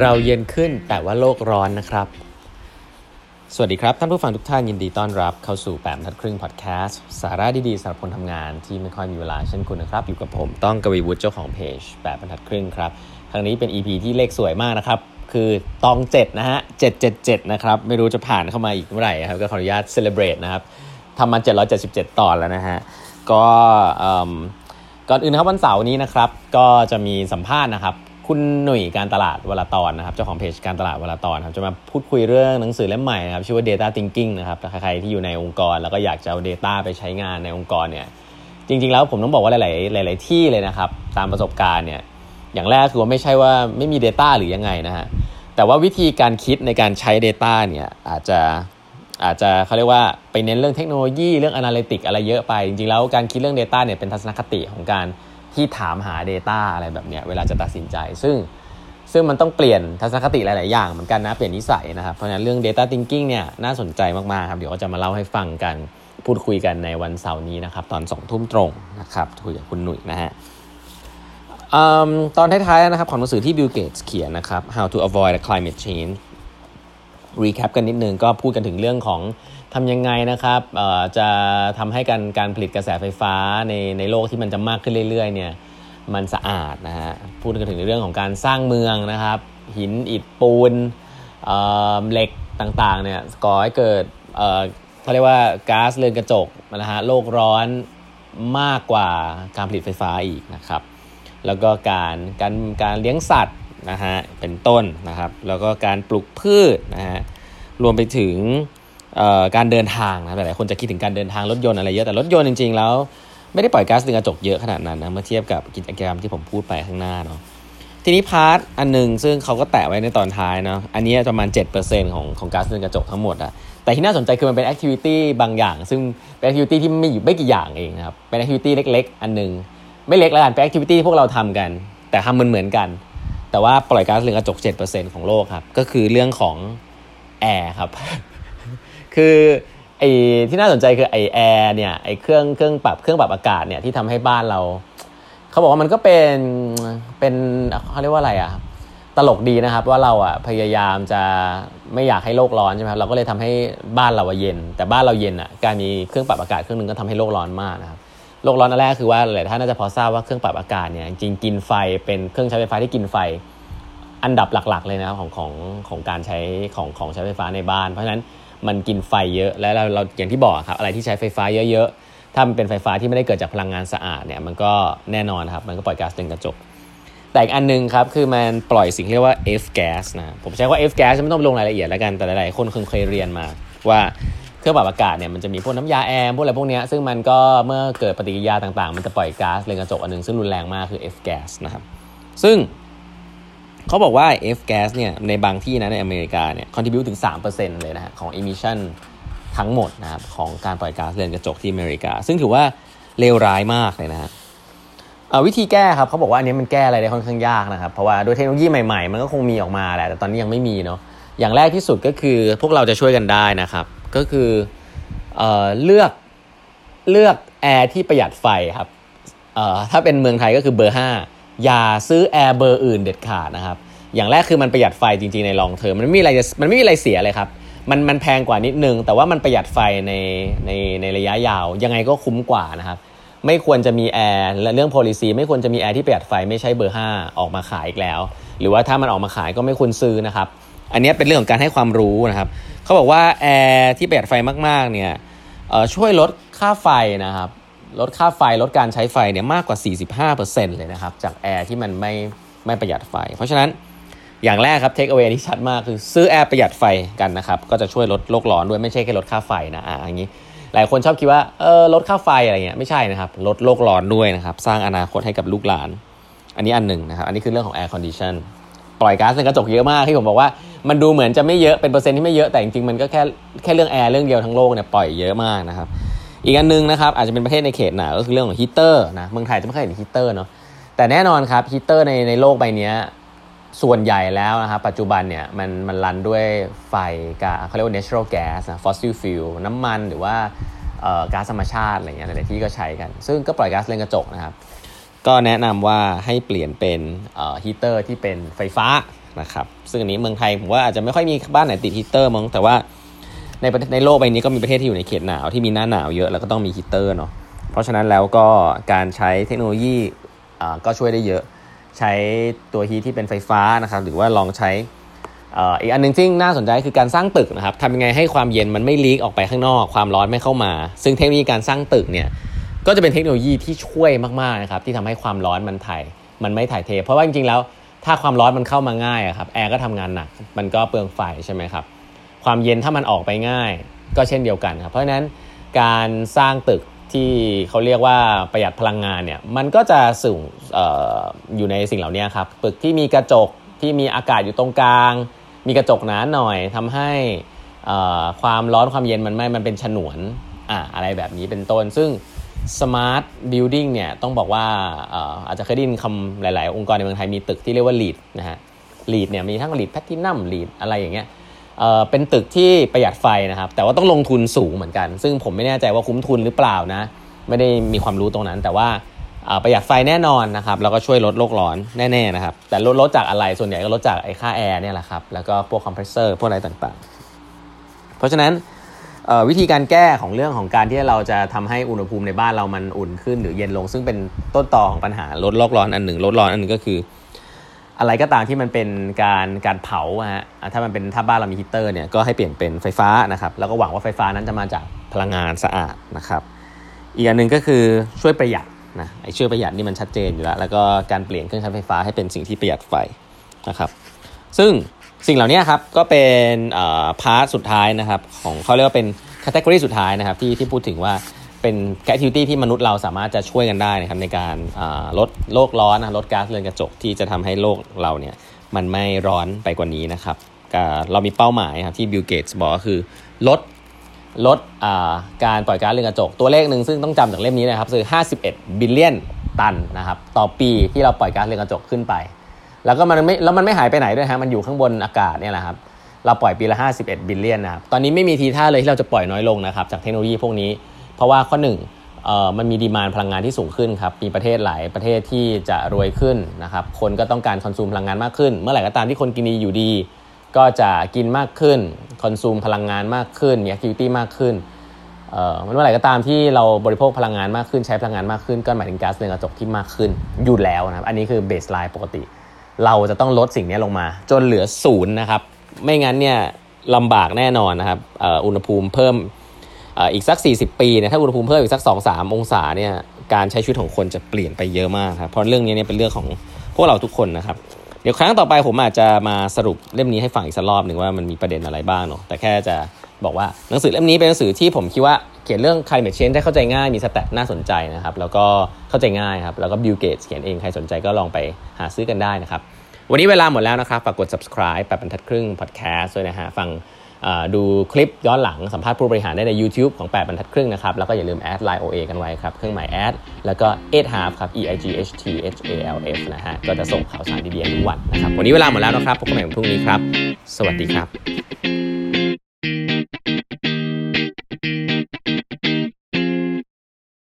เราเย็นขึ้นแต่ว่าโลกร้อนนะครับ สวัสดีครับ ท่านผู้ฟังทุกท่านยินดีต้อนรับเข้าสู่แปมทัดครึ่งพอดแคสต์สาระดีๆสำหรับคนทำงานที่ไม่ค่อยมีเวลาเช่นคุณนะครับ อยู่กับผมต้องกวีวุฒิเจ้าของเพจแปมทัดครึ่งครับครั้งนี้เป็น EP ที่เลขสวยมากนะครับ คือตอง7นะฮะ777นะครับ ไม่รู้จะผ่านเข้ามาอีกเมื่อไหร่ครับก็ขออนุญาตเซเลบรตนะครับทำมา777ตอนแล้วนะฮะก็ก่อนอื่นครับวันเสาร์นี้นะครับ ก็จะมีสัมภาษณ์นะครับ คุณหนุ่ยการตลาดวลาตอนนะครับเจ้าของเพจการตลาดวลาตอนครับจะมาพูดคุยเรื่องหนังสือเล่มใหม่นะครับชื่อว่า Data Thinking นะครับใครที่อยู่ในองค์กร แล้วก็อยากจะเอา Data ไปใช้งานในองค์กรเนี่ยจริงๆแล้วผมต้องบอกว่าหลาย ๆ หลาย ๆ ที่เลยนะครับตามประสบการณ์เนี่ยอย่างแรกคือว่าไม่ใช่ว่าไม่มี Data หรือยังไงนะฮะแต่ว่าวิธีการคิดในการใช้ Data เนี่ยอาจจะอาจจะเขาเรียกว่าไปเน้นเรื่องเทคโนโลยีเรื่อง Analytic อะไรเยอะไป จริงๆแล้วการคิดเรื่อง Data เนี่ยเป็นทัศนคติของการ ที่ถามหา Data อะไรแบบเนี้ยเวลาจะตัดสินใจ ซึ่งซึ่งมันต้องเปลี่ยนทัศนคติหลาย ๆ อย่างเหมือนกันนะ เปลี่ยนนิสัยนะครับ เพราะฉะนั้นเรื่อง Data Thinking เนี่ยน่าสนใจมาก ๆ ครับ เดี๋ยวก็จะมาเล่าให้ฟังกันพูดคุยกันในวันเสาร์นี้นะครับ ตอน2ทุ่มตรงนะครับคุยกับคุณหนุ่ยนะฮะตอนท้าย ๆ นะครับของหนังสือที่บิลเกตส์เขียนนะครับ How to Avoid Climate Change รีแคปกันนิดนึงก็พูดกันถึงเรื่องของทำยังไงนะครับจะทำให้การการผลิตกระแสไฟฟ้าในในโลกที่มันจะมากขึ้นเรื่อยๆเนี่ยมันสะอาดนะฮะพูดกันถึงในเรื่องของการสร้างเมืองนะครับ หินอิฐปูนเเหล็กต่างๆเนี่ยก่อให้เกิดเขาเรียกว่าก๊าซเรือนกระจกนะฮะโลกร้อนมากกว่าการผลิตไฟฟ้าอีกนะครับ แล้วก็การการการเลี้ยงสัตว์ นะฮะเป็นต้นนะครับ แล้วก็การปลูกพืชนะฮะรวมไปถึงการเดินทางนะหลายคนจะคิดถึงการเดินทางรถยนต์อะไรเยอะแต่รถยนต์จริงๆแล้วไม่ได้ปล่อยก๊าซเรือนกระจกเยอะขนาดนั้นนะเมื่อเทียบกับกิจกรรมที่ผมพูดไปข้างหน้าเนาะทีนี้ part อันหนึ่งซึ่งเขาก็แตะไว้ในตอนท้ายเนาะอันนี้ประมาณ 7%ของของก๊าซเรือนกระจกทั้งหมดอะแต่ที่น่าสนใจคือมันเป็น activity บางอย่าง ซึ่งเป็น activity ที่ไม่อยู่ไม่กี่อย่างเองนะครับเป็น activity เล็ก ๆ อันหนึ่งไม่เล็กแล้วกันเป็น activity ที่พวกเราทำกัน แต่ทำเหมือนเหมือนกัน แต่ว่าปล่อยก๊าซเรือนกระจก 7%ของโลกครับ ก็คือเรื่องของแอร์ครับ คือไอ้ที่น่าสนใจคือไอแอร์เนี่ยไอเครื่องเครื่องปรับเครื่องปรับอากาศเนี่ยที่ทำให้บ้านเรา เขาบอกว่ามันก็เป็นเป็นเขาเรียกว่าอะไรอะตลกดีนะครับ ว่าเราอะพยายามจะไม่อยากให้โลกร้อนใช่ไหมครับเราก็เลยทำให้บ้านเราเย็น แต่บ้านเราเย็นอะการมีเครื่องปรับอากาศเครื่องนึงก็ทำให้โลกร้อนมากนะครับ โลกร้อนอันแรกคือว่าหลายท่านน่าจะพอทราบว่าเครื่องปรับอากาศเนี่ยจริงกินไฟเป็นเครื่องใช้ไฟฟ้าที่กินไฟอันดับหลักๆเลยนะครับของของของการใช้ของของใช้ไฟฟ้าในบ้าน เพราะฉะนั้นมันกินไฟเยอะและเราเราอย่างที่บอกครับอะไรที่ใช้ไฟฟ้าเยอะๆถ้ามันเป็นไฟฟ้าที่ไม่ได้เกิดจากพลังงานสะอาดเนี่ยมันก็แน่นอนครับมันก็ปล่อยก๊าซเรือนกระจก แต่อีกอันนึงครับคือมันปล่อยสิ่งที่เรียกว่า F gas นะผมใช้ว่า F gas ไม่ต้องลงรายละเอียดแล้วกันแต่หลายๆคนเคยเรียนมาว่า เครื่องปรับอากาศเนี่ยมันจะมีพวกน้ำยาแอร์พวกอะไรพวกนี้ซึ่งมันก็เมื่อเกิดปฏิกิริยาต่างๆ มันจะปล่อยก๊าซเรือนกระจกอันนึงซึ่งรุนแรงมากคือ F gas นะครับซึ่งเขาบอกว่า F gas เนี่ยในบางที่นะในอเมริกาเนี่ย contribute ถึง 3%เลยนะฮะของ emission ทั้งหมดนะครับของการปล่อยก๊าซเรือนกระจกที่อเมริกา ซึ่งถือว่าเลวร้ายมากเลยนะฮะวิธีแก้ครับเขาบอกว่าอันนี้มันแก้อะไรได้ค่อนข้างยากนะครับเพราะว่าด้วยเทคโนโลยีใหม่ๆ มันก็คงมีออกมาแหละแต่ตอนนี้ยังไม่มีเนาะอย่างแรกที่สุดก็คือพวกเราจะช่วยกันได้นะครับ ก็คือเอเลือกเลือกแอร์ที่ประหยัดไฟครับถ้าเป็นเมืองไทยก็คือเบอร์ 5 อย่าซื้อแอร์เบอร์อื่นเด็ดขาดนะครับ อย่างแรกคือมันประหยัดไฟจริงๆใน long term มันไม่มีอะไรมันไม่มีอะไรเสียเลยครับมันมันแพงกว่านิดนึง แต่ว่ามันประหยัดไฟในในในระยะยาว ยังไงก็คุ้มกว่านะครับ ไม่ควรจะมีแอร์และเรื่อง policy ไม่ควรจะมีแอร์ที่ประหยัดไฟไม่ใช่เบอร์ 5 ออกมาขายอีกแล้ว หรือว่าถ้ามันออกมาขายก็ไม่ควรซื้อนะครับ อันนี้เป็นเรื่องของการให้ความรู้นะครับเขาบอกว่าแอร์ที่ประหยัดไฟมากๆเนี่ยช่วยลดค่าไฟนะครับลดค่าไฟลดการใช้ไฟเนี่ยมากกว่า 45%เลยนะครับจากแอร์ที่มันไม่ไม่ประหยัดไฟ เพราะฉะนั้นอย่างแรกครับ takeaway ที่ชัดมากคือซื้อแอร์ประหยัดไฟกันนะครับก็จะช่วยลดโลกร้อนด้วยไม่ใช่แค่ลดค่าไฟนะอ่าอย่างนี้หลายคนชอบคิดว่าเออลดค่าไฟอะไรเงี้ยไม่ใช่นะครับลดโลกร้อนด้วยนะครับสร้างอนาคตให้กับลูกหลาน อันนี้อันหนึ่งนะครับอันนี้คือเรื่องของ air condition ปล่อยก๊าซเรือนกระจกเยอะมากที่ผมบอกว่ามันดูเหมือนจะไม่เยอะเป็นเปอร์เซ็นต์ที่ไม่เยอะแต่จริงๆมันก็แค่แค่เรื่องแอร์เรื่องเดียวทั้งโลกเนี่ยปล่อยเยอะมากนะครับอีกอันนึงนะครับอาจจะเป็นประเทศในเขตหนาวก็คือเรื่องของฮีเตอร์นะเมืองไทยจะไม่เคยเห็นฮีเตอร์เนาะแต่แน่นอนครับฮีเตอร์ในในโลกใบนี้ส่วนใหญ่แล้วนะครับปัจจุบันเนี่ยมันมัน run ด้วยไฟกาเขาเรียกว่า natural gas นะ fossil fuel น้ำมันหรือว่าก๊าซธรรมชาติอะไรเงี้ยหลายที่ก็ใช้กัน ซึ่งก็ปล่อยก๊าซเรือนกระจกนะครับ ก็แนะนำว่าให้เปลี่ยนเป็นฮีเตอร์ที่เป็นไฟฟ้านะครับซึ่งอันนี้เมืองไทยผมว่าอาจจะไม่ค่อยมีบ้านไหนติดฮีเตอร์มั้งแต่ว่าในประเทศในโลกใบนี้ก็มีประเทศที่อยู่ในเขตหนาวที่มีหน้าหนาวเยอะแล้วก็ต้องมีฮีเตอร์เนาะเพราะฉะนั้นแล้วก็การใช้เทคโนโลยีก็ช่วยได้เยอะ ใช้ตัวฮีทที่เป็นไฟฟ้านะครับหรือว่าลองใช้อีกอันนึงที่น่าสนใจคือการสร้างตึกนะครับทำยังไงให้ความเย็นมันไม่ลีกออกไปข้างนอก ความร้อนไม่เข้ามา ซึ่งเทคโนโลยีการสร้างตึกเนี่ย ก็จะเป็นเทคโนโลยีที่ช่วยมากๆนะครับที่ทำให้ความร้อนมันถ่ายมันไม่ถ่ายเท เพราะว่าจริงๆแล้วถ้าความร้อนมันเข้ามาง่ายครับแอร์ก็ทำงานหนักมันก็เปลืองไฟใช่ไหมครับความเย็นถ้ามันออกไปง่าย ก็เช่นเดียวกันครับเพราะฉะนั้นการสร้างตึกที่เขาเรียกว่าประหยัดพลังงานเนี่ยมันก็จะสูงอออยู่ในสิ่งเหล่านี้ครับตึกที่มีกระจกที่มีอากาศอยู่ตรงกลาง มีกระจกหนาหน่อยทำให้ความร้อนความเย็นมันไม่มันเป็นฉนวนอะอะไรแบบนี้เป็นต้นซึ่ง Smart Building เนี่ยต้องบอกว่าอาจจะเคยได้ยินคำหลาย ๆ องค์กรในเมืองไทยมีตึกที่เรียกว่า LEED นะฮะ LEED เนี่ยมีทั้ง LEED Platinum LEED อะไรอย่างเงี้ยเป็นตึกที่ประหยัดไฟนะครับ แต่ว่าต้องลงทุนสูงเหมือนกัน ซึ่งผมไม่แน่ใจว่าคุ้มทุนหรือเปล่านะ ไม่ได้มีความรู้ตรงนั้น แต่ว่าประหยัดไฟแน่นอนนะครับ แล้วก็ช่วยลดโลกร้อนแน่ๆนะครับ แต่ลดลดจากอะไร ส่วนใหญ่ก็ลดจากไอ้ค่าแอร์เนี่ยแหละครับ แล้วก็พวกคอมเพรสเซอร์พวกอะไรต่างๆ เพราะฉะนั้น วิธีการแก้ของเรื่องของการที่เราจะทำให้อุณหภูมิในบ้านเรามันอุ่นขึ้นหรือเย็นลง ซึ่งเป็นต้นต่อของปัญหาลดโลกร้อนอันหนึ่งลดร้อนอันหนึ่งก็คือ อะไรก็ตามที่มันเป็นการการเผาฮะถ้ามันเป็นถ้าบ้านเรามีฮีเตอร์เนี่ยก็ให้เปลี่ยนเป็นไฟฟ้านะครับแล้วก็หวังว่าไฟฟ้านั้นจะมาจากพลังงานสะอาดนะครับอีกอันหนึ่งก็คือช่วยประหยัดนะไอ้ช่วยประหยัดนี่มันชัดเจนอยู่แล้วแล้วก็การเปลี่ยนเครื่องใช้ไฟฟ้าให้เป็นสิ่งที่ประหยัดไฟนะครับซึ่ง สิ่งเหล่านี้ครับก็เป็น part สุดท้ายนะครับของเขาเรียกว่าเป็น category สุดท้ายนะครับที่ที่พูดถึงว่าเป็น activity ที่มนุษย์เราสามารถจะช่วยกันได้นะครับในการลดโลกร้อนนะลดก๊าซเรือนกระจกที่จะทำให้โลกเราเนี่ยมันไม่ร้อนไปกว่านี้นะครับเรามีเป้าหมายครับที่บิลเกตส์บอกก็คือลดลดการปล่อยก๊าซเรือนกระจก ตัวเลขหนึ่งซึ่งต้องจำจากเล่มนี้นะครับคือ 51 billionตันนะครับต่อปีที่เราปล่อยก๊าซเรือนกระจกขึ้นไป แล้วก็มันไม่แล้วมันไม่หายไปไหนด้วยฮะมันอยู่ข้างบนอากาศเนี่ยแหละครับเราปล่อยปีละ 51 billion นะครับตอนนี้ไม่มีทีท่าเลยที่เราจะปล่อยน้อยลงนะครับจากเทคโนโลยีพวกนี้ เพราะว่าข้อหนึ่งมันมี demand พลังงานที่สูงขึ้นครับมีประเทศหลายประเทศที่จะรวยขึ้นนะครับคนก็ต้องการ consume พลังงานมากขึ้น เมื่อไหร่ก็ตามที่คนกินดีอยู่ดี ก็จะกินมากขึ้น consume พลังงานมากขึ้นมี activity มากขึ้นเมื่อไหร่ก็ตามที่เราบริโภคพลังงานมากขึ้นใช้พลังงานมากขึ้น ก็หมายถึงก๊าซเรือนกระจกที่มากขึ้นอยู่แล้วนะครับอันนี้คือเบสไลน์ปกติ เราจะต้องลดสิ่งนี้ลงมา จนเหลือศูนย์นะครับ ไม่งั้นเนี่ยลำบากแน่นอนนะครับอุณหภูมิเพิ่มอีกสัก 40 ปีเนี่ยถ้าอุณหภูมิเพิ่มอีกสัก 2-3 องศาเนี่ยการใช้ชีวิตของคนจะเปลี่ยนไปเยอะมากครับเพราะเรื่องนี้เนี่ยเป็นเรื่องของพวกเราทุกคนนะครับ เดี๋ยวครั้งต่อไปผมอาจจะมาสรุปเล่มนี้ให้ฟังอีกสักรอบหนึ่งว่ามันมีประเด็นอะไรบ้างเนาะแต่แค่จะบอกว่าหนังสือเล่มนี้เป็นหนังสือที่ผมคิดว่า เขียนเรื่อง climate change ได้เข้าใจง่ายมี stat น่าสนใจนะครับ แล้วก็เข้าใจง่ายครับ แล้วก็บิลเกตส์เขียนเองใครสนใจก็ลองไปหาซื้อกันได้นะครับ วันนี้เวลาหมดแล้วนะครับ ฝากกด subscribe แปดบรรทัดครึ่ง podcast ด้วยนะฮะฟังดูคลิปย้อนหลังสัมภาษณ์ผู้บริหารได้ใน YouTube ของ 8 บรรทัดครึ่งนะครับ แล้วก็อย่าลืมแอดไลน์ OA กันไว้ครับ เครื่องหมายแอดแล้วก็8 half ครับ e i g h t h a l f นะฮะก็จะส่งข่าวสารดีๆทุกวันนะครับ วันนี้เวลาหมดแล้วนะครับพบกันใหม่วันพรุ่งนี้ครับ สวัสดีครับ